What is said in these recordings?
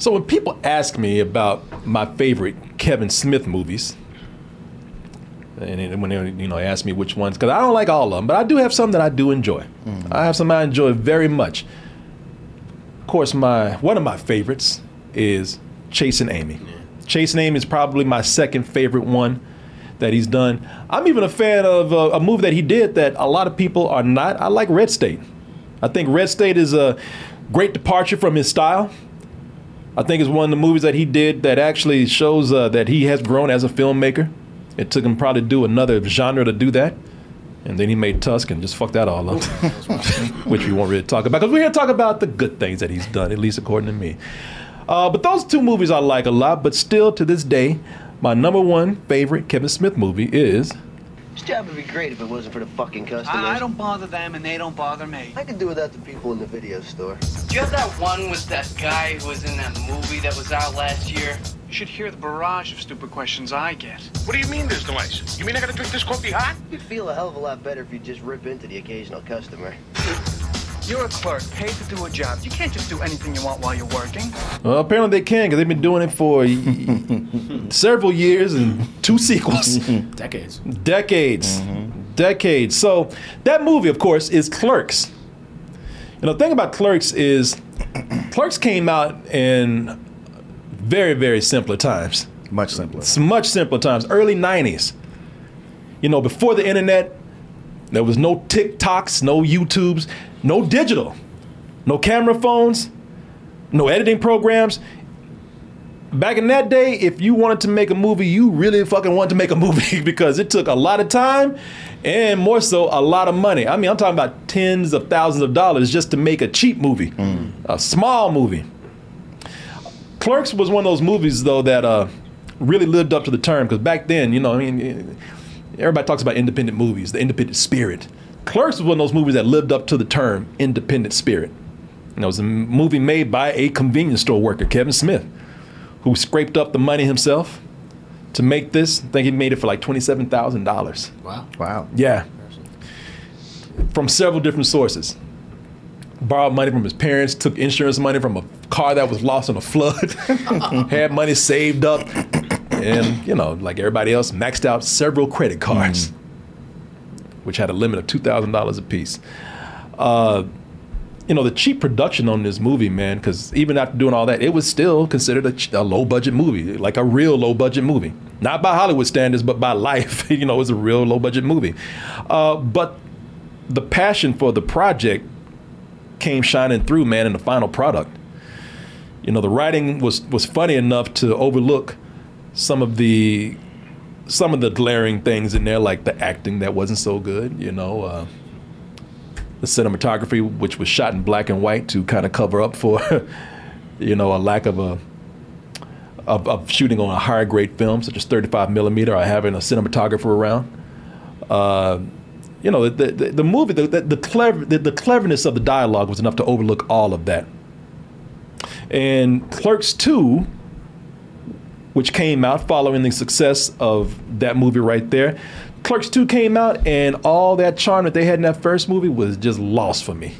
So when people ask me about my favorite Kevin Smith movies, and when they you know ask me which ones, because I don't like all of them, but I do have some that I do enjoy. Mm. I have some I enjoy very much. Of course, my one of my favorites is Chasing Amy. Chasing Amy is probably my second favorite one that he's done. I'm even a fan of a, a movie that he did that a lot of people are not. I like Red State. I think Red State is a great departure from his style. I think it's one of the movies that he did that actually shows uh, that he has grown as a filmmaker. It took him probably to do another genre to do that. And then he made Tusk and just fucked that all up, which we won't really talk about because we're here to talk about the good things that he's done, at least according to me. Uh, but those two movies I like a lot, but still to this day, my number one favorite Kevin Smith movie is This job would be great if it wasn't for the fucking customers. I, I don't bother them and they don't bother me. I could do without the people in the video store. Do you have that one with that guy who was in that movie that was out last year? You should hear the barrage of stupid questions I get. What do you mean there's no ice? You mean I gotta drink this coffee hot? You'd feel a hell of a lot better if you just rip into the occasional customer. You're a clerk, paid to do a job. You can't just do anything you want while you're working. well, apparently they can because they've been doing it for several years and two sequels. Decades. decades mm-hmm. decades so that movie of course is clerks you know the thing about clerks is clerks came out in very very simpler times Much simpler. it's much simpler times early 90s you know before the internet there was no tiktoks no youtubes no digital no camera phones no editing programs back in that day, if you wanted to make a movie, you really fucking wanted to make a movie because it took a lot of time and more so a lot of money. I mean, I'm talking about tens of thousands of dollars just to make a cheap movie, a small movie. Clerks was one of those movies though that uh, really lived up to the term because back then, you know, I mean, everybody talks about independent movies, the independent spirit. Clerks was one of those movies that lived up to the term independent spirit. And it was a movie made by a convenience store worker, Kevin Smith who scraped up the money himself to make this. I think he made it for like twenty-seven thousand dollars. Wow. Wow. Yeah, from several different sources. Borrowed money from his parents, took insurance money from a car that was lost in a flood, had money saved up, and you know, like everybody else, maxed out several credit cards, mm. Which had a limit of two thousand dollars apiece. Uh, you know the cheap production on this movie, man, because even after doing all that, it was still considered a, a low budget movie, like a real low budget movie. Not by Hollywood standards, but by life. you know, it was a real low budget movie. Uh, but the passion for the project came shining through, man, in the final product. You know, the writing was was funny enough to overlook some of the some of the glaring things in there, like the acting that wasn't so good. You know. Uh, the cinematography, which was shot in black and white to kind of cover up for, you know, a lack of a of, of shooting on a higher grade film, such as 35 millimeter, or having a cinematographer around. Uh, you know, the, the, the movie, the, the, the clever, the, the cleverness of the dialogue was enough to overlook all of that. And Clerks 2, which came out following the success of that movie right there, Clerks 2 came out, and all that charm that they had in that first movie was just lost for me.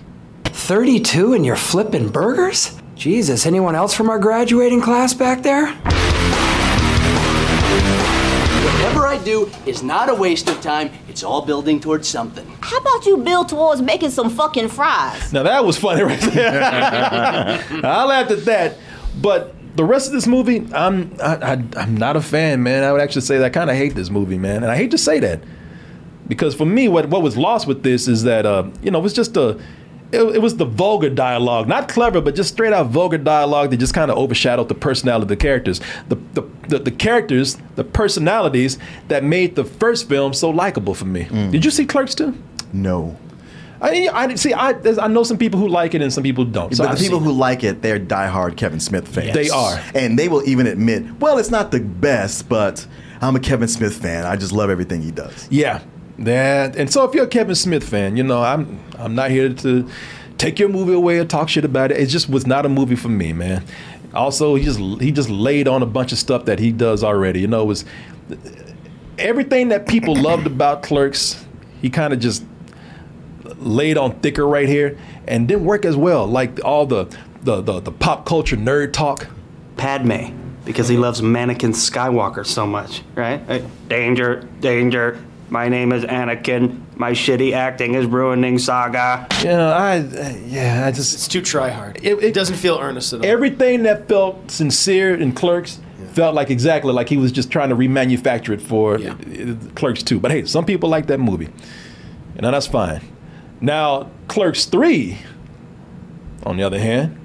32 and you're flipping burgers? Jesus, anyone else from our graduating class back there? Whatever I do is not a waste of time. It's all building towards something. How about you build towards making some fucking fries? Now that was funny right there. I laughed at that, but the rest of this movie, I'm I, I, I'm not a fan, man. I would actually say that I kind of hate this movie, man, and I hate to say that because for me, what what was lost with this is that uh, you know it was just a it, it was the vulgar dialogue, not clever, but just straight out vulgar dialogue that just kind of overshadowed the personality of the characters. The, the, the, the characters, the personalities that made the first film so likable for me. Did you see Clerks 2? No. I, I see. I I know some people who like it and some people don't. So but I've the people who like it, they're diehard Kevin Smith fans. They are. And they will even admit, well, it's not the best, but I'm a Kevin Smith fan. I just love everything he does. Yeah, that. And so if you're a Kevin Smith fan, you know I'm I'm not here to take your movie away or talk shit about it. It just was not a movie for me, man. Also, he just he just laid on a bunch of stuff that he does already. You know, it was everything that people loved about Clerks. He kind of just laid on thicker right here and didn't work as well. Like all the the the, the pop culture nerd talk Padme because he loves Mannequin Skywalker so much, right? Danger, danger. My name is Anakin. My shitty acting is ruining Saga. You know, I yeah, I just It's too try hard. It- It, doesn't feel earnest at all. everything that felt sincere in Clerks felt like exactly like he was just trying to remanufacture it for Yeah. Clerks 2. But hey, some people like that movie. And that's fine. Now, Clerks 3, on the other hand,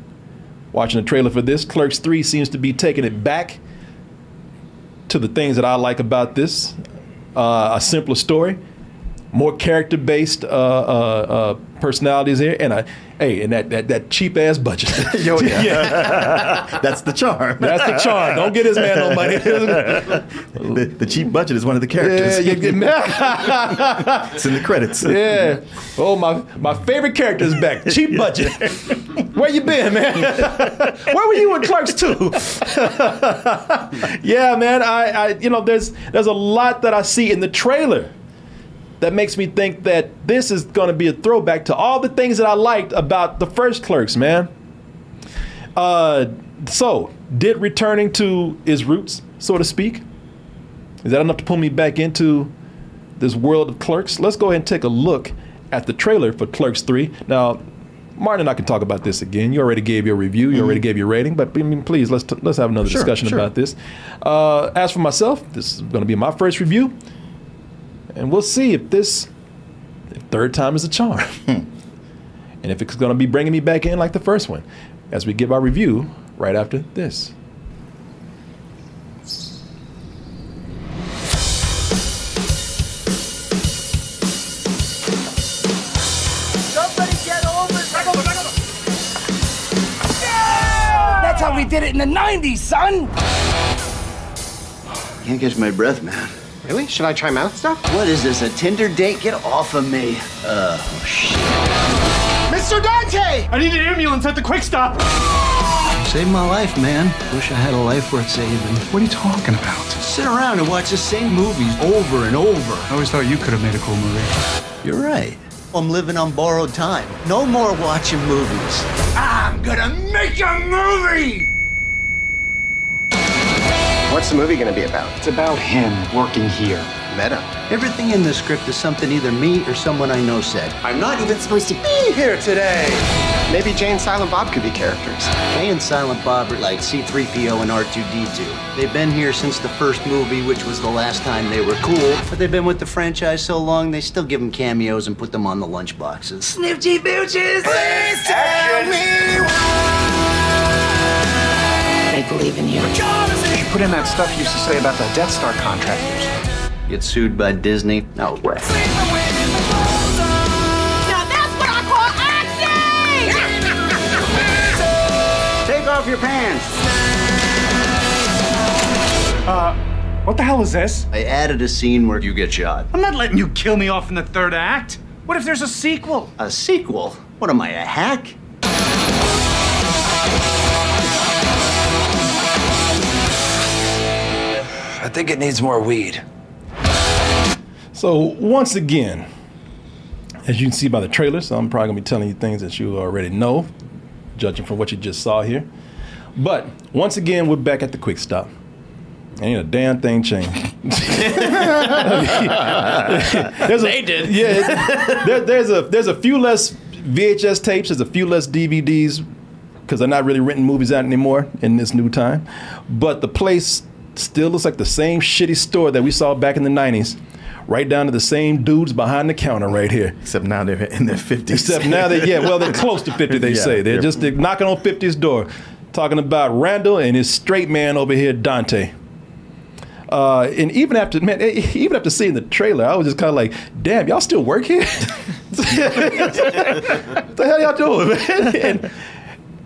watching the trailer for this, Clerks 3 seems to be taking it back to the things that I like about this. Uh, a simpler story, more character based uh, uh, uh, personalities here, and a, hey, and that, that, that cheap ass budget. Yo, yeah. That's the charm. That's the charm. Don't get this man no money. the, the cheap budget is one of the yeah, characters. you get it's in the credits. Yeah. Oh, my my favorite character is back. Cheap budget. Where you been, man? Where were you in Clerks 2? yeah, man. I, I, you know, there's there's a lot that I see in the trailer that makes me think that this is going to be a throwback to all the things that I liked about the first Clerks, man. Uh, so did returning to his roots, so to speak, is that enough to pull me back into this world of Clerks? Let's go ahead and take a look at the trailer for Clerks 3. Now, Martin and I can talk about this again. You already gave your review, you already gave your rating, but I mean, please let's t- let's have another Sure, discussion sure. about this. Uh, as for myself, this is going to be my first review, and we'll see if this if third time is a charm, hmm. and if it's going to be bringing me back in like the first one. As we give our review right after this. Somebody get over That's how we did it in the 90s, son! Can't catch my breath, man. Really? Should I try mouth stuff? What is this, a Tinder date? Get off of me. Uh, oh, shit. Mr. Dante! I need an ambulance at the quick stop. Saved my life, man. Wish I had a life worth saving. What are you talking about? Sit around and watch the same movies over and over. I always thought you could have made a cool movie. You're right. I'm living on borrowed time. No more watching movies. I'm gonna make a movie! What's the movie gonna be about? It's about him working here. Meta. Everything in the script is something either me or someone I know said. I'm not even supposed to be here today. Maybe Jay and Silent Bob could be characters. Jay and Silent Bob are like C3PO and R2D2. They've been here since the first movie, which was the last time they were cool. But they've been with the franchise so long, they still give them cameos and put them on the lunchboxes. Snootchie Bootchies! Please tell me They believe in you. You put in that stuff you used to say about the Death Star contractors. Get sued by Disney? No way. Now that's what I call acting! Take off your pants. Uh, what the hell is this? I added a scene where you get shot. I'm not letting you kill me off in the third act. What if there's a sequel? A sequel? What am I, a hack? I think it needs more weed. So once again, as you can see by the trailer, so I'm probably gonna be telling you things that you already know, judging from what you just saw here. But once again, we're back at the quick stop. Ain't a damn thing changed. there's a, They did. Yeah, there, there's a there's a few less VHS tapes. There's a few less DVDs because they're not really renting movies out anymore in this new time. But the place still looks like the same shitty store that we saw back in the '90s. Right down to the same dudes behind the counter right here. Except now they're in their 50s. Except now they yeah, well they're close to 50 they Yeah, say. They're they're- just they're knocking on 50's door. Talking about Randall and his straight man over here, Dante. Uh, and even after man, eh, even after seeing the trailer, I was just kind of like, "Damn, y'all still work here? what the hell y'all doing, man?" And,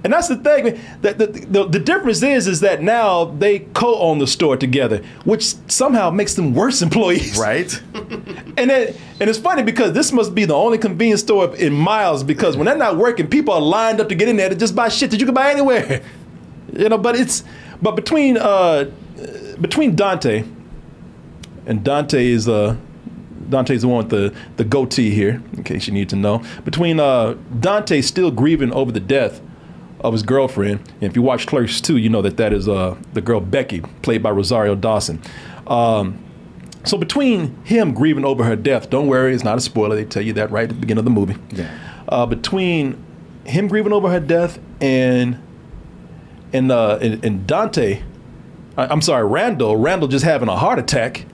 and that's the thing. The, the, the, the difference is, is that now they co-own the store together, which somehow makes them worse employees. Right? And it, and it's funny because this must be the only convenience store in miles because when they're not working, people are lined up to get in there to just buy shit that you can buy anywhere. You know, but it's but between uh between Dante and Dante is uh Dante's the one with the, the goatee here, in case you need to know. Between uh, Dante still grieving over the death of his girlfriend. And if you watch Clerks 2, you know that that is uh, the girl Becky, played by Rosario Dawson. Um, so between him grieving over her death, don't worry, it's not a spoiler. They tell you that right at the beginning of the movie. Yeah. Uh, between him grieving over her death and and uh, and, and Dante, I, I'm sorry, Randall, Randall just having a heart attack.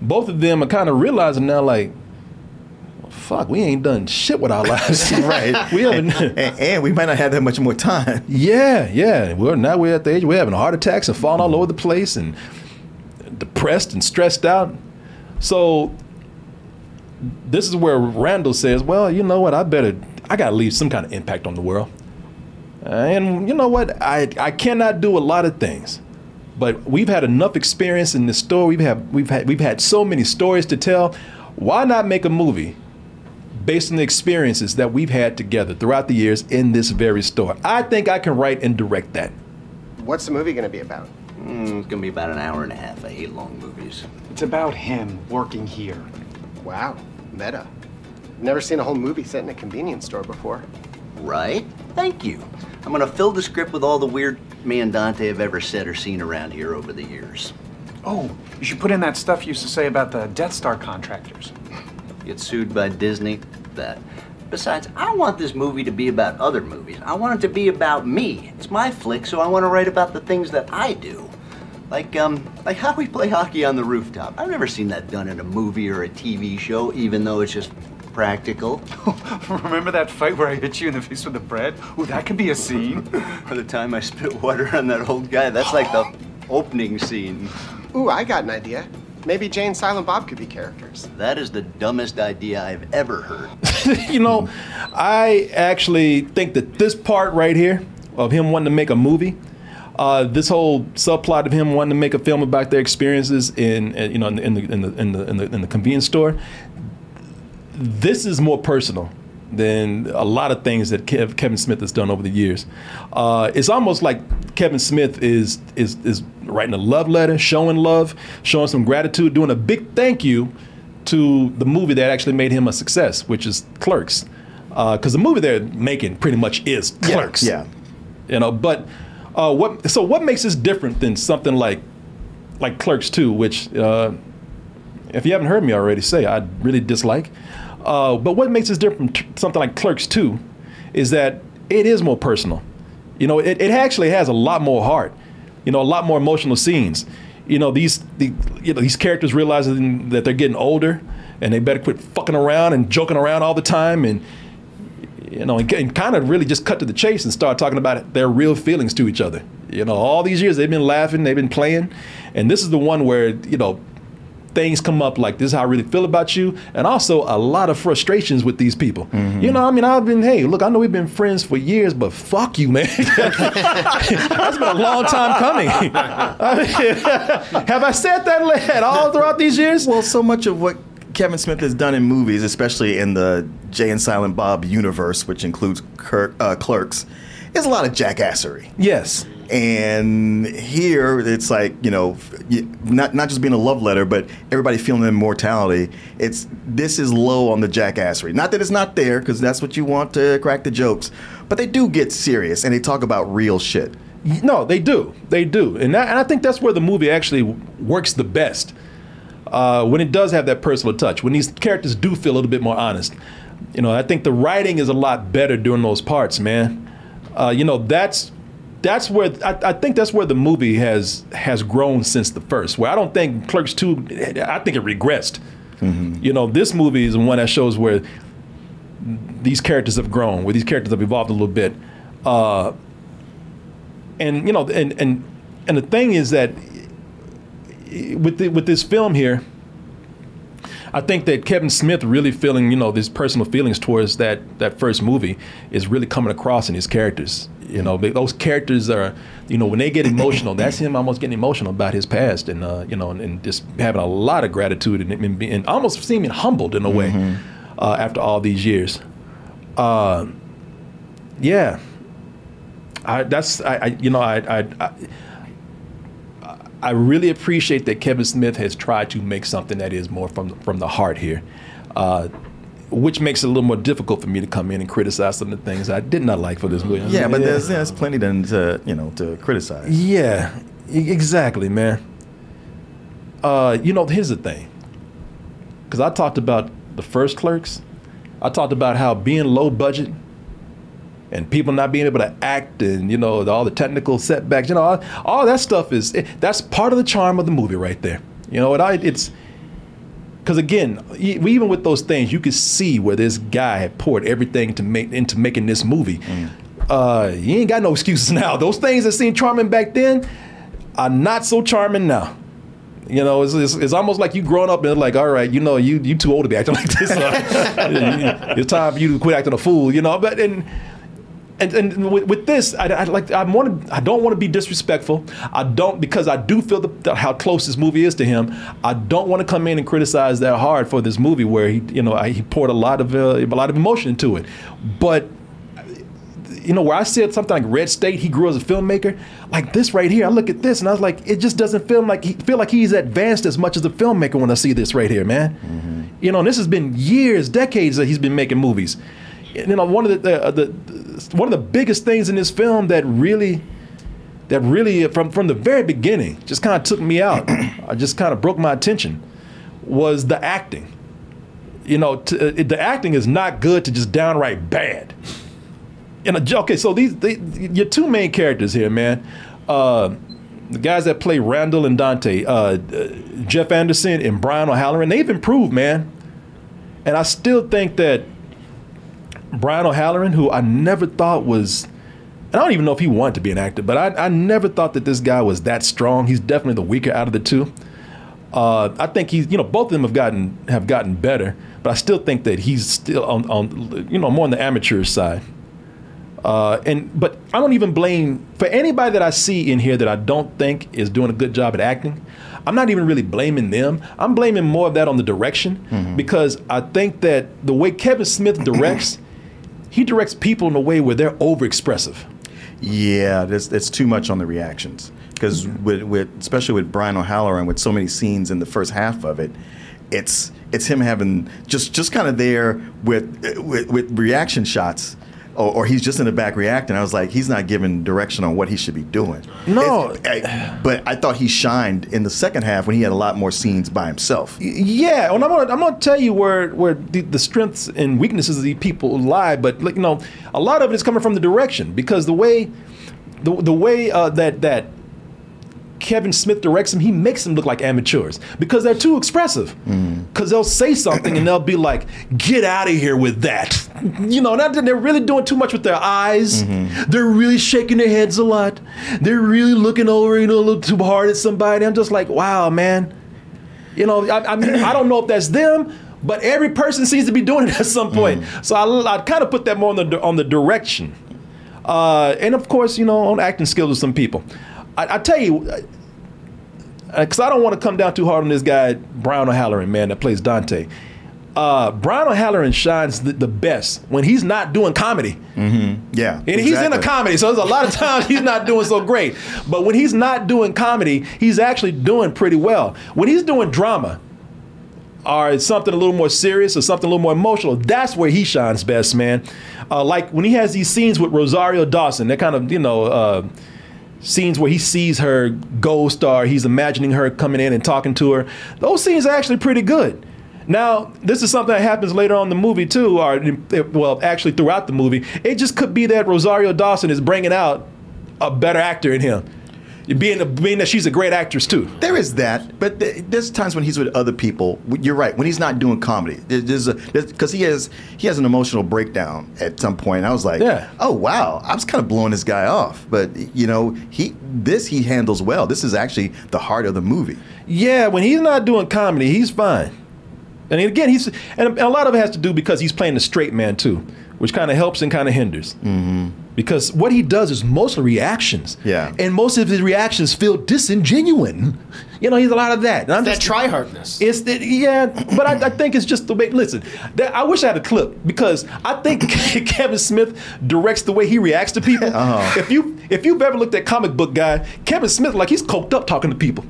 Both of them are kind of realizing now, like, fuck, we ain't done shit with our lives. right. we haven't. and, and we might not have that much more time. Yeah, yeah. Well, now we're at the age we're having heart attacks and falling all over the place and depressed and stressed out. So this is where Randall says, "Well, you know what? I better. I gotta leave some kind of impact on the world." And you know what? I I cannot do a lot of things, but we've had enough experience in this store. We've had we've had we've had so many stories to tell. Why not make a movie based on the experiences that we've had together throughout the years in this very store? I think I can write and direct that. What's the movie going to be about? Mm, it's gonna be about an hour and a half. I hate long movies. It's about him working here. Wow, meta. Never seen a whole movie set in a convenience store before. Right? Thank you. I'm gonna fill the script with all the weird me and Dante have ever said or seen around here over the years. Oh, you should put in that stuff you used to say about the Death Star contractors. Get sued by Disney? That. Besides, I want this movie to be about other movies. I want it to be about me. It's my flick, so I want to write about the things that I do. Like, um, like how we play hockey on the rooftop. I've never seen that done in a movie or a TV show, even though it's just practical. Remember that fight where I hit you in the face with the bread? Ooh, that could be a scene. By the time I spit water on that old guy, that's like the opening scene. Ooh, I got an idea. Maybe Jay and, Silent Bob could be characters. That is the dumbest idea I've ever heard. you know, I actually think that this part right here of him wanting to make a movie, uh, this whole subplot of him wanting to make a film about their experiences in, in you know in the in the in the in the, in the, in the convenience store, this is more personal than a lot of things that Kev, Kevin Smith has done over the years. Uh, it's almost like Kevin Smith is is is writing a love letter, showing love, showing some gratitude, doing a big thank you to the movie that actually made him a success, which is Clerks. Because the movie they're making pretty much is Clerks. Yeah. You know, but uh, what? So what makes this different than something like like Clerks 2, which uh, if you haven't heard me already say, I really dislike. Uh, but what makes this different from something like Clerks 2 is that it is more personal. You know, it, it actually has a lot more heart. You know, a lot more emotional scenes. You know, these the, you know these characters realizing that they're getting older and they better quit fucking around and joking around all the time and you know, and, and kind of really just cut to the chase and start talking about their real feelings to each other. You know, all these years they've been laughing, they've been playing, and this is the one where you know things come up like this is how I really feel about you, and also a lot of frustrations with these people. You know, I mean, I've been, hey, look, I know we've been friends for years, but fuck you, man. That's been a long time coming. have I said that all throughout these years? Well, so much of what Kevin Smith has done in movies, especially in the Jay and Silent Bob universe, which includes Kirk, uh, Clerks, is a lot of jackassery. Yes. And here it's like you know, not not just being a love letter, but everybody feeling immortality. It's this is low on the jackassery. Not that it's not there, because that's what you want to crack the jokes, but they do get serious and they talk about real shit. No, they do. They do, and, that, and I think that's where the movie actually works the best. Uh, when it does have that personal touch, when these characters do feel a little bit more honest. You know, I think the writing is a lot better during those parts, man. Uh, you know, that's that's where I, I, think that's where the movie has has grown since the first. Where I don't think Clerks two, I think it regressed. Mm-hmm. You know, this movie is one that shows where these characters have grown, where these characters have evolved a little bit. Uh, and you know, and and and the thing is that with the, with this film here, I think that Kevin Smith really feeling, you know, these personal feelings towards that that first movie is really coming across in his characters. You know, those characters are, you know, when they get emotional, that's him almost getting emotional about his past, and uh, you know, and, and, just having a lot of gratitude and, and, and almost seeming humbled in a way mm-hmm. uh, after all these years. Uh, yeah, I, that's I, I, you know I, I I really appreciate that Kevin Smith has tried to make something that is more from from the heart here. Uh, which makes it a little more difficult for me to come in and criticize some of the things I did not like for this movie. Yeah, but there's there's plenty to, to you know to criticize. Yeah, exactly, man. Uh, you know, here's the thing. Because I talked about the first clerks. I talked about how being low budget and people not being able to act and, you know, all the technical setbacks, you know, all, all that stuff is, it, that's part of the charm of the movie right there. You know, and I, it's, because again, even with those things, you could see where this guy had poured everything to make into making this movie. Uh, he ain't got no excuses now. Those things that seemed charming back then are not so charming now. You know, it's, it's, it's almost like you growing up and like, all right, you know, you you too old to be acting like this. it's time for you to quit acting a fool. You know, but and and, and with, with this, I, I like I want to I don't want to be disrespectful. I don't because I do feel the, the- how close this movie is to him. I don't want to come in and criticize that hard for this movie where he you know I, he poured a lot of uh, a lot of emotion into it, but you know, where I said something like Red State, he grew as a filmmaker. Like this right here, I look at this and I was like, it just doesn't feel like he feel like he's advanced as much as a filmmaker when I see this right here, man. You know, and this has been years, decades that he's been making movies. You know, one of the, the, the one of the biggest things in this film that really that really from from the very beginning just kind of took me out. I just kind of broke my attention was the acting. You know, t- uh, the acting is not good to just downright bad. And a, okay, so these they, your two main characters here, man. Uh, the guys that play Randall and Dante, uh, uh, Jeff Anderson and Brian O'Halloran, they've improved, man. And I still think that Brian O'Halloran, who I never thought was, and I don't even know if he wanted to be an actor, but I, I never thought that this guy was that strong. He's definitely the weaker out of the two. Uh, I think he's, you know, both of them have gotten have gotten better, but I still think that he's still on, on you know, more on the amateur side. Uh, and but I don't even blame for anybody that I see in here that I don't think is doing a good job at acting. I'm not even really blaming them. I'm blaming more of that on the direction because I think that the way Kevin Smith directs, he directs people in a way where they're overexpressive. Yeah, there's it's too much on the reactions because with, with especially with Brian O'Halloran with so many scenes in the first half of it, it's it's him having just just kind of there with with, with reaction shots. Or, or he's just in the back reacting. I was like, he's not giving direction on what he should be doing. No. I- but I thought he shined in the second half when he had a lot more scenes by himself. Yeah, and I'm gonna, I'm gonna tell you where where the, the strengths and weaknesses of these people lie, but like you know, a lot of it is coming from the direction because the way the the way uh, that that Kevin Smith directs them, he makes them look like amateurs because they're too expressive. Because they'll say something and they'll be like, "Get out of here with that," you know. Not that they're really doing too much with their eyes. They're really shaking their heads a lot. They're really looking over, you know, a little too hard at somebody. I'm just like, wow, man. You know, I, I mean, I don't know if that's them, but every person seems to be doing it at some point. So I, I kind of put that more on the on the direction, uh, and of course, you know, on acting skills of some people. I, I tell you, because I don't want to come down too hard on this guy Brian O'Halloran, man, that plays Dante. Uh, Brian O'Halloran shines the, the best when he's not doing comedy. Yeah, And he's in a comedy, so there's a lot of times he's not doing so great. But when he's not doing comedy, he's actually doing pretty well. When he's doing drama, or something a little more serious or something a little more emotional, that's where he shines best, man. Uh, like when he has these scenes with Rosario Dawson, they're kind of, you know, uh, scenes where he sees her ghost star, he's imagining her coming in and talking to her. Those scenes are actually pretty good. Now, this is something that happens later on in the movie too, or well, actually throughout the movie. It just could be that Rosario Dawson is bringing out a better actor in him, being a, being that she's a great actress too. There is that, but th- there's times when he's with other people. You're right. When he's not doing comedy, there- there's a because he has he has an emotional breakdown at some point. I was like, Yeah. oh wow, I was kind of blowing this guy off. But you know, he this he handles well. This is actually the heart of the movie. Yeah, when he's not doing comedy, he's fine. And again, he's and a lot of it has to do because he's playing the straight man too, which kind of helps and kind of hinders. Mm-hmm. Because what he does is mostly reactions. Yeah. And most of his reactions feel disingenuine. You know, he's a lot of that. And I'm That just- tryhardness. It's the, yeah, but I, I think it's just the way. Listen, that, I wish I had a clip because I think Kevin Smith directs the way he reacts to people. Uh-huh. If you if you've ever looked at comic book guy, Kevin Smith like he's coked up talking to people.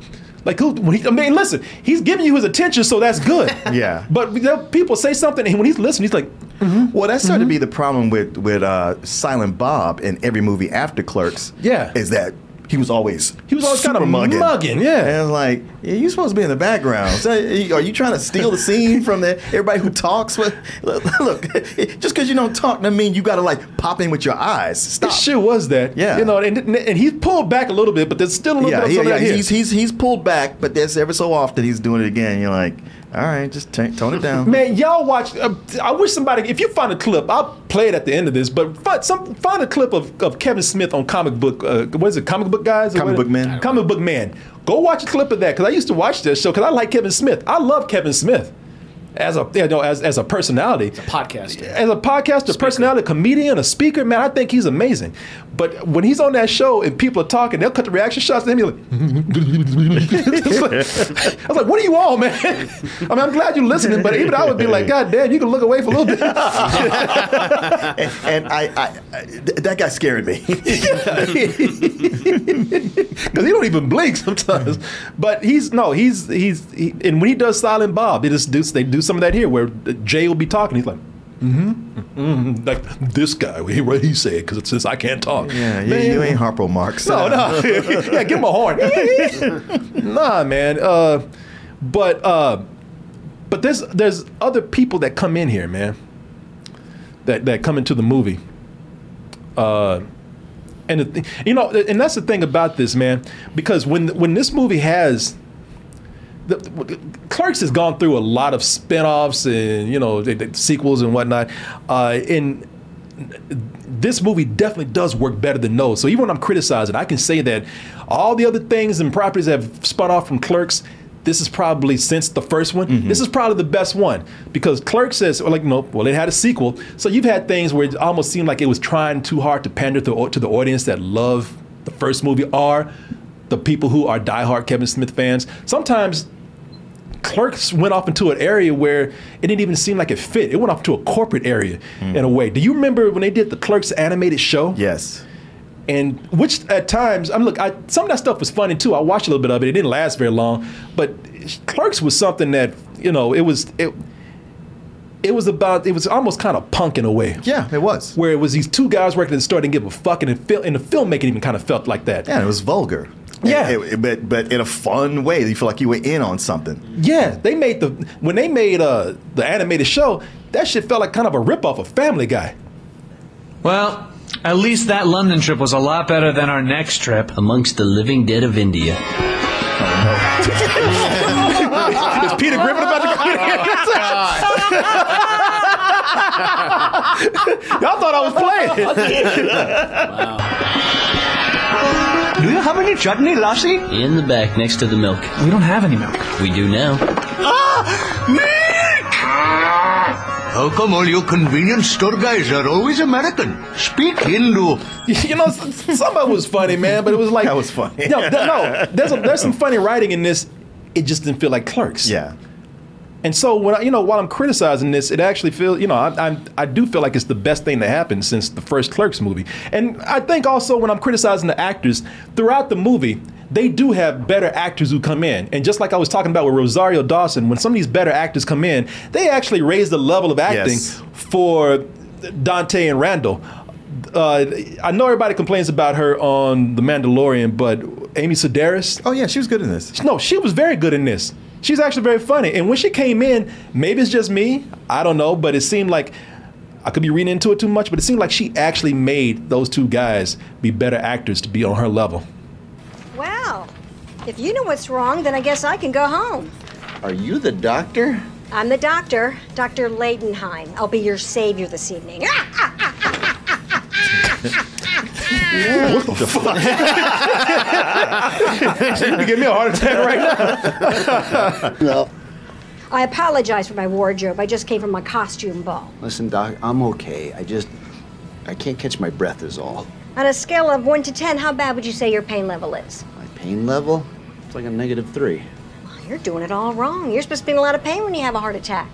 Like who? When he, I mean, listen, he's giving you his attention, so that's good. Yeah. But you know, people say something, and when he's listening, he's like, Well, that started to be the problem with with uh, Silent Bob in every movie after Clerks. Yeah. is that he was always He was always kinda super mugging. mugging, yeah. and like yeah, you're supposed to be in the background. So, are you trying to steal the scene from the everybody who talks? With, look, look, just because you don't talk doesn't mean you got to like pop in with your eyes. Stop. It sure was that. Yeah. You know, and, and he's pulled back a little bit, but there's still a little Yeah, bit of yeah, yeah. that. He's, he's he's pulled back, but there's ever so often he's doing it again. You're like, all right, just t- tone it down. Man, y'all watch. Uh, I wish somebody, if you find a clip, I'll play it at the end of this. But find some, find a clip of, of Kevin Smith on comic book. Uh, what is it? Comic book guys. Comic Book man. Comic book man. Go watch a clip of that because I used to watch that show because I like Kevin Smith. I love Kevin Smith as a you know as, as a personality. Podcaster. As a podcaster, personality, comedian, a speaker, man, I think he's amazing. But when he's on that show and people are talking, they'll cut the reaction shots to him. You're like, I was like, "What are you all, man?" I mean, I'm glad you're listening, but even I would be like, "God damn, you can look away for a little bit." and and I, I, I that guy scared me. because he don't even blink sometimes. But he's no, he's he's he, and when he does Silent Bob, they just do they do some of that here where Jay will be talking. He's like. Mm-hmm. mm-hmm. Like this guy, he, what he said, because it says I can't talk. yeah, you, Man. you ain't Harpo Marx. No, no. yeah, give him a horn. nah, man. Uh, but uh, but there's there's other people that come in here, man. That that come into the movie. Uh, and the thing, you know, and that's the thing about this, man, because when when this movie has. The, Clerks has gone through a lot of spin-offs and you know the, the sequels and whatnot. Uh, and this movie definitely does work better than those. So even when I'm criticizing, I can say that all the other things and properties that have spun off from Clerks, this is probably since the first one, this is probably the best one because Clerks says, well, like, no, well, it had a sequel. So you've had things where it almost seemed like it was trying too hard to pander to, to the audience that love the first movie are the people who are diehard Kevin Smith fans. Sometimes Clerks went off into an area where it didn't even seem like it fit. It went off to a corporate area hmm. in a way. Do you remember when they did the Clerks animated show? Yes. And which at times, I'm look, I, some of that stuff was funny too. I watched a little bit of it. It didn't last very long, but Clerks was something that you know it was it. It was about. It was almost kind of punk in a way. Yeah, it was. Where it was these two guys working at the store didn't give a fuck, and, it fil- and the filmmaking even kind of felt like that. Yeah, it was vulgar. Yeah. It- it- but but in a fun way. You feel like you were in on something. Yeah, they made the when they made uh the animated show, that shit felt like kind of a ripoff of Family Guy. Well, at least that London trip was a lot better than our next trip. Amongst the living dead of India. Is Peter Griffin about to come Y'all thought I was playing. Do you have any chutney, Lassie? In the back, next to the milk. We don't have any milk. We do now. Ah, How come all you convenience store guys are always American? Speak Hindu. you know, s- some of it was funny, man, but it was like That was funny. No, th- no, there's a, there's some funny writing in this. It just didn't feel like Clerks. Yeah. And so when I, you know, while I'm criticizing this, it actually feels, you know, I, I I do feel like it's the best thing that happened since the first Clerks movie. And I think also when I'm criticizing the actors throughout the movie, they do have better actors who come in. And just like I was talking about with Rosario Dawson, when some of these better actors come in, they actually raise the level of acting Yes. for Dante and Randall. Uh, I know everybody complains about her on The Mandalorian, but Amy Sedaris. Oh yeah, she was good in this. No, she was very good in this. She's actually very funny. And when she came in, maybe it's just me, I don't know, but it seemed like I could be reading into it too much, but it seemed like she actually made those two guys be better actors to be on her level. Well, if you know what's wrong, then I guess I can go home. Are you the doctor? I'm the doctor, Dr. Leidenheim. I'll be your savior this evening. What the fuck? you can give me a heart attack right now. no. I apologize for my wardrobe. I just came from my costume ball. Listen, Doc, I'm okay. I just. I can't catch my breath, is all. On a scale of 1 to 10, how bad would you say your pain level is? My pain level? It's like a negative three. Well, you're doing it all wrong. You're supposed to be in a lot of pain when you have a heart attack.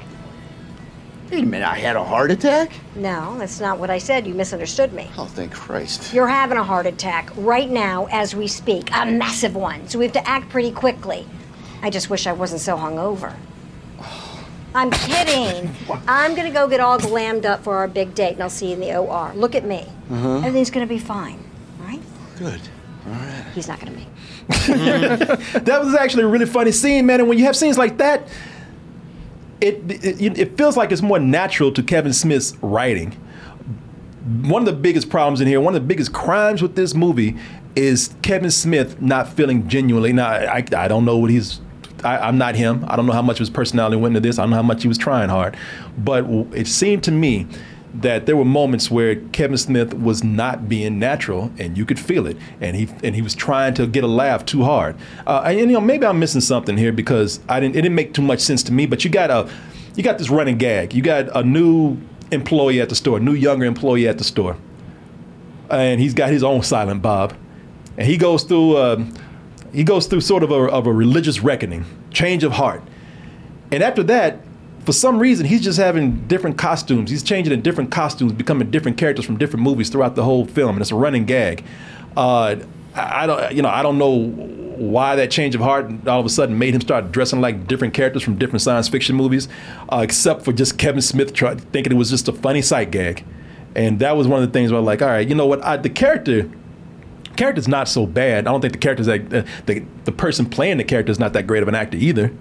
Wait a minute, I had a heart attack? No, that's not what I said. You misunderstood me. Oh, thank Christ. You're having a heart attack right now as we speak, a massive one. So we have to act pretty quickly. I just wish I wasn't so hungover. I'm kidding. I'm gonna go get all glammed up for our big date, and I'll see you in the OR. Look at me. Uh-huh. Everything's gonna be fine. All right? Good. All right. He's not gonna be. that was actually a really funny scene, man. And when you have scenes like that, it, it it feels like it's more natural to Kevin Smith's writing. One of the biggest problems in here, one of the biggest crimes with this movie, is Kevin Smith not feeling genuinely. Now, I, I don't know what he's. I, I'm not him. I don't know how much of his personality went into this. I don't know how much he was trying hard, but it seemed to me that there were moments where Kevin Smith was not being natural, and you could feel it, and he and he was trying to get a laugh too hard. Uh, and you know, maybe I'm missing something here because I didn't. It didn't make too much sense to me. But you got a, you got this running gag. You got a new employee at the store, new younger employee at the store, and he's got his own silent Bob, and he goes through. Uh, he goes through sort of a, of a religious reckoning, change of heart, and after that, for some reason, he's just having different costumes. He's changing in different costumes, becoming different characters from different movies throughout the whole film, and it's a running gag. Uh, I I don't, you know, I don't know why that change of heart all of a sudden made him start dressing like different characters from different science fiction movies, uh, except for just Kevin Smith thinking it was just a funny sight gag, and that was one of the things where I'm like, all right, you know what, I, the character character's not so bad. I don't think the character's that uh, the the person playing the character is not that great of an actor either.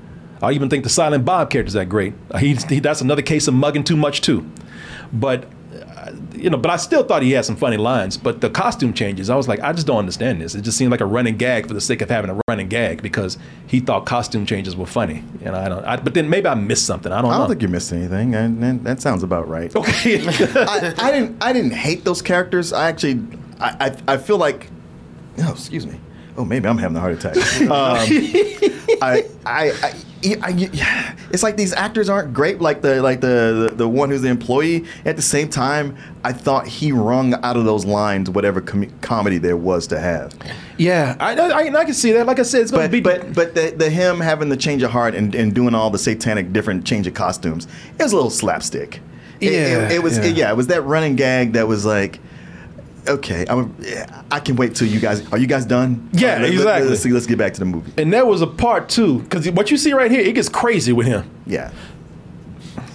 I even think the Silent Bob character's that great. He's he, that's another case of mugging too much too. But uh, you know, but I still thought he had some funny lines. But the costume changes, I was like, I just don't understand this. It just seemed like a running gag for the sake of having a running gag because he thought costume changes were funny. Know, I don't. I, but then maybe I missed something. I don't I don't think you missed anything, and, and that sounds about right. Okay. I, I didn't. I didn't hate those characters. I actually. I. I, I feel like. Oh, excuse me. Oh, maybe I'm having a heart attack. Um, I, I, I- it's like these actors aren't great. Like the like the, the the one who's the employee. At the same time, I thought he wrung out of those lines whatever com- comedy there was to have. yeah, I, I, I can see that. Like I said, it's going to But be. but but the, the him having the change of heart and, and doing all the satanic different change of costumes it was a little slapstick. It, it- Yeah, it, was yeah. yeah. it was that running gag that was like. Okay, I'm, I can wait till you guys. Are you guys done? Yeah, right, let- let- exactly. Let's, see, let's get back to the movie. And there was a part two, because what you see right here, it gets crazy with him. Yeah.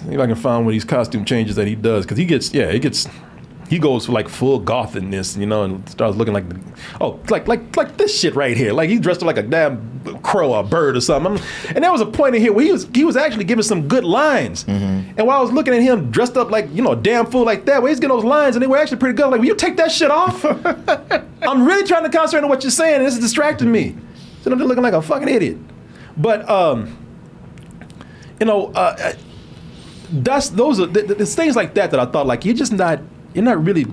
If I can find one of these costume changes that he does, because he gets, yeah, he gets, he goes for like full goth in this, you know, and starts looking like, the, oh, like like like this shit right here, like he's dressed up like a damn crow or a bird or something. I'm- and there was a point in here where he was he was actually giving some good lines, and while I was looking at him dressed up like you know a damn fool like that, where he's getting those lines, and they were actually pretty good. I'm like, will you take that shit off? I'm really trying to concentrate on what you're saying, and this is distracting me. So I'm just looking like a fucking idiot. But um, you know, uh, that's those are th- th- there's things like that that I thought like you're just not you're not really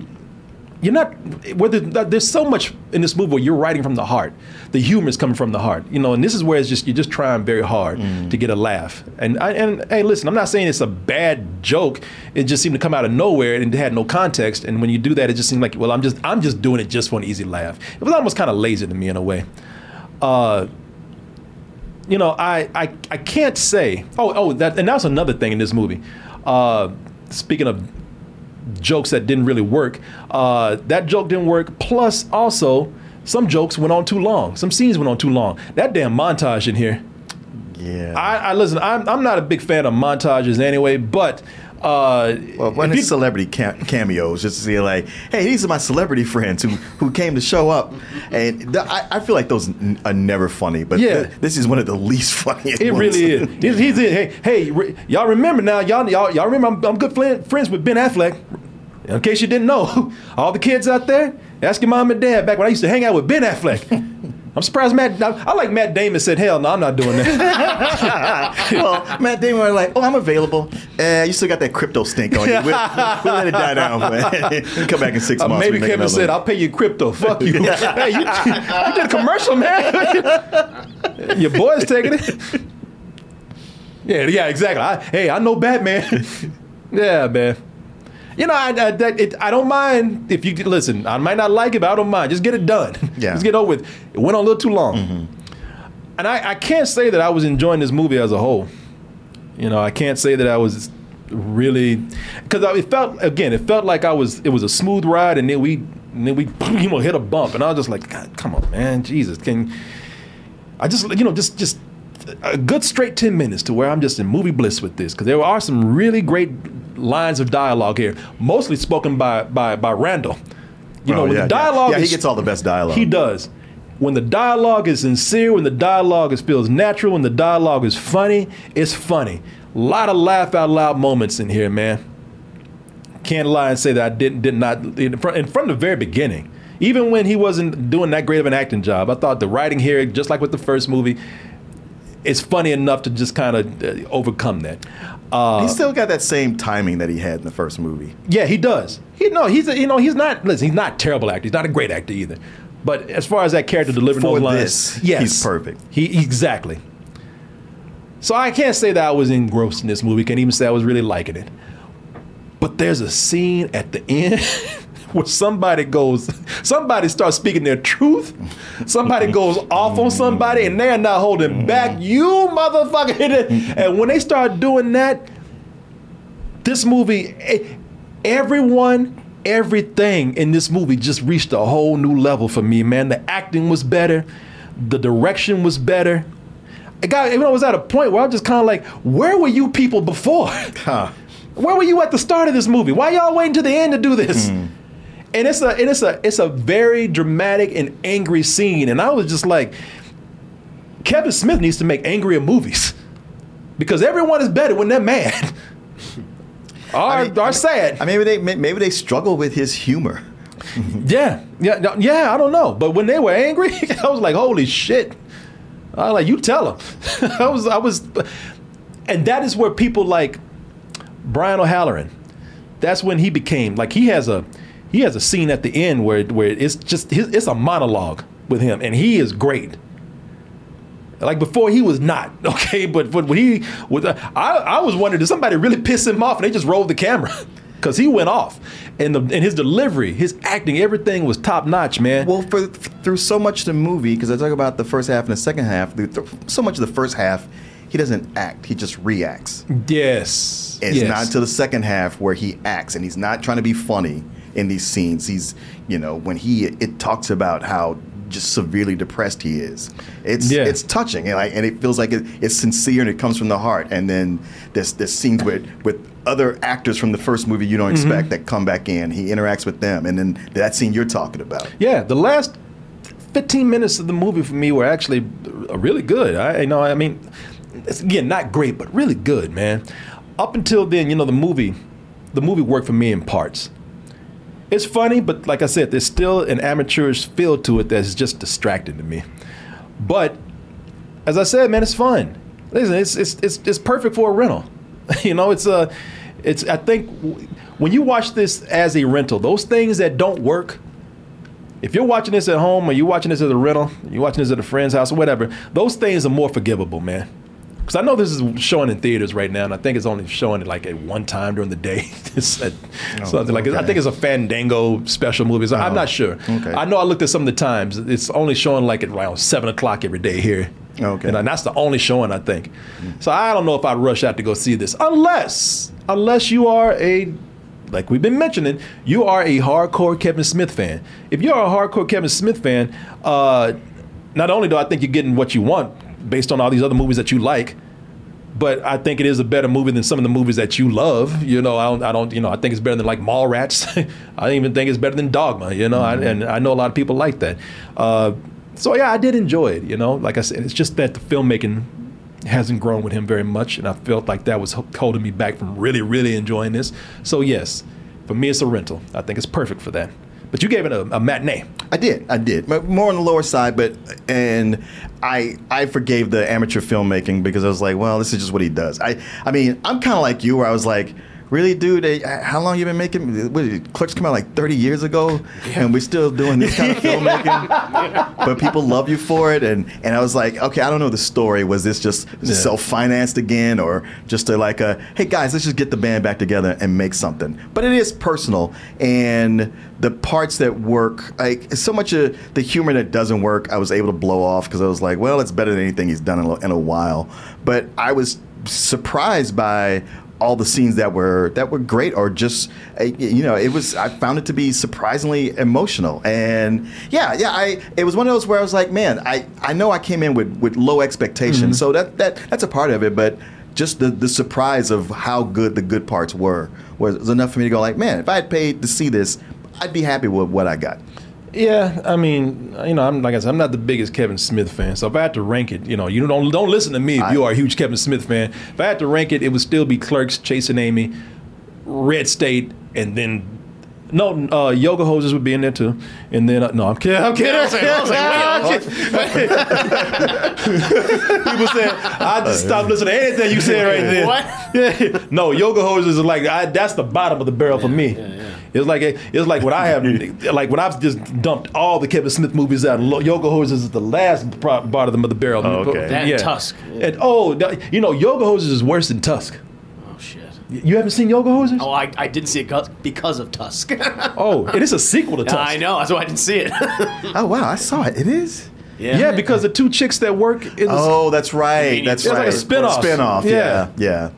you're not whether there's so much in this movie where you're writing from the heart. The humor is coming from the heart you know and this is where it's just you're just trying very hard to get a laugh. And I, and hey listen I'm not saying it's a bad joke. It just seemed to come out of nowhere and it had no context. And when you do that it just seemed like well I'm just I'm just doing it just for an easy laugh. It was almost kind of lazy to me in a way. Uh you know, I, I I can't say. Oh, oh, that and that's another thing in this movie. Uh, speaking of jokes that didn't really work, uh, that joke didn't work. Plus, also some jokes went on too long. Some scenes went on too long. That damn montage in here. Yeah. I, I listen. I'm I'm not a big fan of montages anyway, but. Uh, Well, when it's celebrity ca- cameos, just to see like, hey, these are my celebrity friends who who came to show up, and th- I, I feel like those n- are never funny, but Yeah. th- this is one of the least funny. It really is. He's, he's hey, hey, re- y'all remember now? Y'all, y'all, y'all remember? I'm, I'm good fli- friends with Ben Affleck. In case you didn't know, all the kids out there, ask your mom and dad. Back when I used to hang out with Ben Affleck. I'm surprised Matt. I, I like Matt Damon said, "Hell no, I'm not doing that." well, Matt Damon was like, "Oh, I'm available. Uh, you still got that crypto stink on you. We'll, we'll let it die down. We'll come back in six Uh, months. maybe Kevin said, one." "I'll pay you crypto. Fuck you. hey, you, you did a commercial, man. Your boy's taking it. Yeah, yeah, exactly. I, hey, I know Batman. yeah, man. You know, I, I, that, it, I don't mind if you listen. I might not like it, but I don't mind. Just get it done. Yeah. Just get over with. It went on a little too long. Mm-hmm. And I, I can't say that I was enjoying this movie as a whole. You know, I can't say that I was really because it felt again, it felt like I was. It was a smooth ride, and then we, and then we, you know, hit a bump, and I was just like, God, come on, man, Jesus, can I just, you know, just, just. a good straight 10 minutes to where I'm just in movie bliss with this because there are some really great lines of dialogue here, mostly spoken by by by Randall. You know, Oh, when yeah, the dialogue Yeah, he is- gets all the best dialogue. He does. When the dialogue is sincere, when the dialogue is feels natural, when the dialogue is funny, it's funny. A lot of laugh out loud moments in here, man. Can't lie and say that I didn't did not in front, and from the very beginning. Even when he wasn't doing that great of an acting job, I thought the writing here, just like with the first movie, it's funny enough to just kind of uh, overcome that. Uh, He's still got that same timing that he had in the first movie. yeah, he does. He no, he's a, you know he's not. Listen, he's not a terrible actor. He's not a great actor either. But as far as that character delivering For those lines, this, yes, he's perfect. He exactly. So I can't say that I was engrossed in this movie. Can't even say I was really liking it. But there's a scene at the end where somebody goes, somebody starts speaking their truth. Somebody goes off on somebody, and they're not holding back. You motherfucker! And when they start doing that, this movie, everyone, everything in this movie just reached a whole new level for me, man. The acting was better, the direction was better. It got, know, I was at a point where I was just kind of like, where were you people before? Where were you at the start of this movie? Why y'all waiting to the end to do this? Hmm. And it's a, and it's a, it's a very dramatic and angry scene. And I was just like, Kevin Smith needs to make angrier movies because everyone is better when they're mad. or, or sad. I mean, maybe they maybe they struggle with his humor. Yeah, yeah, yeah. I don't know, but when they were angry, I was like, "Holy shit!" I was like, "You tell them." I was, I was, and that is where people like Brian O'Halloran. That's when he became like he has a he has a scene at the end where where it's just his, it's a monologue with him, and he is great. Like before, he was not okay, but but when he was, uh, I I was wondering did somebody really piss him off, and they just rolled the camera because he went off, and the and his delivery, his acting, everything was top notch, man. Well, for through so much of the movie, because I talk about the first half and the second half, through so much of the first half, he doesn't act; he just reacts. Yes, It's yes. not until the second half where he acts, and he's not trying to be funny in these scenes. He's, you know, when he it talks about how just severely depressed he is. It's Yeah. it's touching, and, like, and it feels like it, it's sincere and it comes from the heart. And then there's there's scenes with with other actors from the first movie you don't Mhm. expect that come back in. He interacts with them, and then that scene you're talking about. Yeah, the last 15 minutes of the movie for me were actually really good. I you know, I mean, it's, again, not great, but really good, man. Up until then, you know, the movie, the movie worked for me in parts. It's funny, but like I said, there's still an amateurish feel to it that's just distracting to me. But as I said, man, it's fun. Listen, it's it's it's, it's perfect for a rental. you know, it's a, it's. I think when you watch this as a rental, those things that don't work, if you're watching this at home or you're watching this as a rental, you're watching this at a friend's house or whatever, those things are more forgivable, man. Because I know this is showing in theaters right now, and I think it's only showing it like at one time during the day. at something like I think it's a Fandango special movie. So I'm Oh, not sure. okay. I know I looked at some of the times. It's only showing like at around seven o'clock every day here. Okay. And that's the only showing I think. So I don't know if I'd rush out to go see this unless unless you are a like we've been mentioning, you are a hardcore Kevin Smith fan. If you're a hardcore Kevin Smith fan, uh, not only do I think you're getting what you want based on all these other movies that you like, but I think it is a better movie than some of the movies that you love. You know, I don't, I don't you know, I think it's better than like Mallrats. I even think it's better than Dogma. You know, I, and I know a lot of people like that. Uh, so yeah, I did enjoy it. You know, like I said, it's just that the filmmaking hasn't grown with him very much, and I felt like that was holding me back from really, really enjoying this. So yes, for me, it's a rental. I think it's perfect for that. But you gave it a, a matinee. I did, I did, more on the lower side. But and I I forgave the amateur filmmaking because I was like, well, this is just what he does. I I mean, I'm kind of like you, where I was like. Really, dude? eh, How long you been making? What, did Clerks come out like 30 years ago, and we're still doing this kind of filmmaking. but people love you for it, and and I was like, okay, I don't know the story. Was this just Yeah. self-financed again, or just a, like a, hey guys, let's just get the band back together and make something? But it is personal, and the parts that work, like so much of the humor that doesn't work, I was able to blow off because I was like, well, it's better than anything he's done in a, in a while. But I was surprised by all the scenes that were that were great or just uh, you know it was I found it to be surprisingly emotional. And yeah yeah I it was one of those where I was like man I I know I came in with with low expectations. Mhm. so that that that's a part of it but just the the surprise of how good the good parts were was enough for me to go like man if I had paid to see this I'd be happy with what I got Yeah, I mean, you know, I'm like I said, I'm not the biggest Kevin Smith fan. So if I had to rank it, you know, you don't don't listen to me if you are a huge Kevin Smith fan. If I had to rank it, it would still be Clerks, Chasing Amy, Red State, and then no uh, Yoga Hosers would be in there too. And then uh, no, I'm kidding. I'm kidding. I was like- I was like, wait, People said I just stopped listening to anything you said right there. What? Yeah. No, Yoga Hosers is like I, that's the bottom of the barrel for me. It's like it's like when I have like when I've just dumped all the Kevin Smith movies out. Lo- Yoga Hosers is the last pro- bottom of the barrel. Oh, okay. That and Tusk. And oh, th- you know, Yoga Hosers is worse than Tusk. Shit. You haven't seen Yoga Hosers? Oh, I, I didn't see it 'cause- because of Tusk. Oh, it is a sequel to Tusk. I know. That's why I didn't see it. oh wow I saw it it is Yeah, because the two chicks that work. In the, oh that's right that's It's like a spin-off. spin-off yeah yeah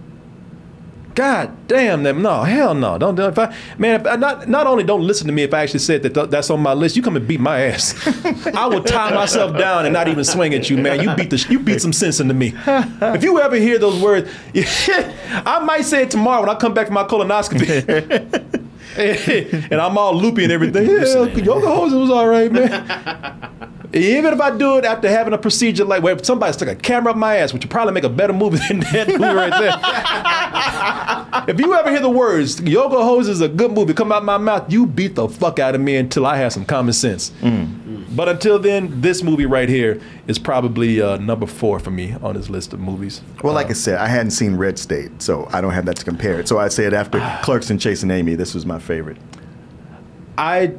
God damn them! No, hell no! Don't do it. If I, man, if I, not not only don't listen to me if I actually said that th- that's on my list, you come and beat my ass. I will tie myself down and not even swing at you, man. You beat the you beat some sense into me. If you ever hear those words, I might say it tomorrow when I come back from my colonoscopy. and I'm all loopy and everything. Yeah, yoga hose was all right, man. Even if I do it after having a procedure like where somebody stuck a camera up my ass, which would probably make a better movie than that movie right there. if you ever hear the words "Yoga Hose" is a good movie come out my mouth, you beat the fuck out of me until I have some common sense. Mm. Mm. But until then, this movie right here is probably uh, number four for me on this list of movies. Well, like uh, I said, I hadn't seen Red State, so I don't have that to compare it. So I said after Clerks and Chasing Amy, this was my favorite. I,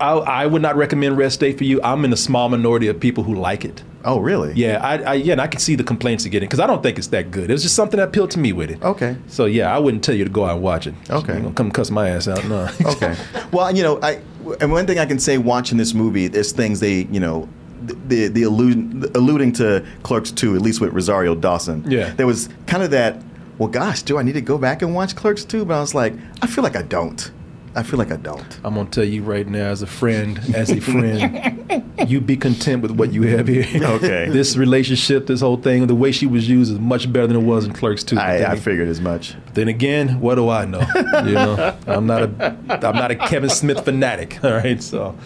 I, I would not recommend Red State for you. I'm in a small minority of people who like it. Oh, really? Yeah, I, I yeah, and I can see the complaints you're getting because I don't think it's that good. It was just something that appealed to me with it. Okay. So yeah, I wouldn't tell you to go out and watch it. Okay. You gonna come cuss my ass out? No. Okay. well, you know, I and one thing I can say watching this movie is things they, you know, the the allude, alluding to Clerks 2, at least with Rosario Dawson. Yeah. There was kind of that. Well, gosh, do I need to go back and watch Clerks 2? But I was like, I feel like I don't. I feel like I don't. I'm gonna tell you right now, as a friend, as a friend, you be content with what you have here. Okay. this relationship, this whole thing, the way she was used is much better than it was in Clerks 2. I, I figured as much. But Then again, what do I know? You know, I'm not a I'm not a Kevin Smith fanatic. All right, so.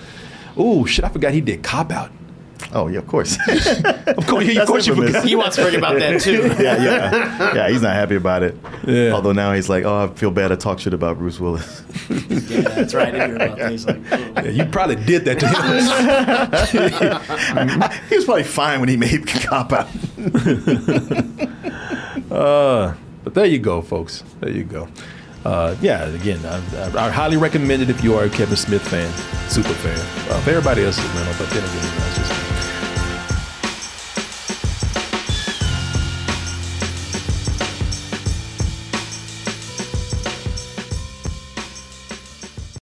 Ooh, shit! I forgot he did Cop Out. Oh yeah, of course. of course, of course you forgot. He wants to forget about that too. yeah, yeah, yeah. He's not happy about it. Yeah. Although now he's like, oh, I feel bad. I talk shit about Bruce Willis. yeah, that's right. I did hear about. He's like, Yeah, you probably did that to him. he was probably fine when he made Cop Out. Uh, but there you go, folks. There you go. Uh, yeah, again, I, I, I highly recommend it if you are a Kevin Smith fan, super fan. Uh, for everybody else, you know, but then again, you know, it's just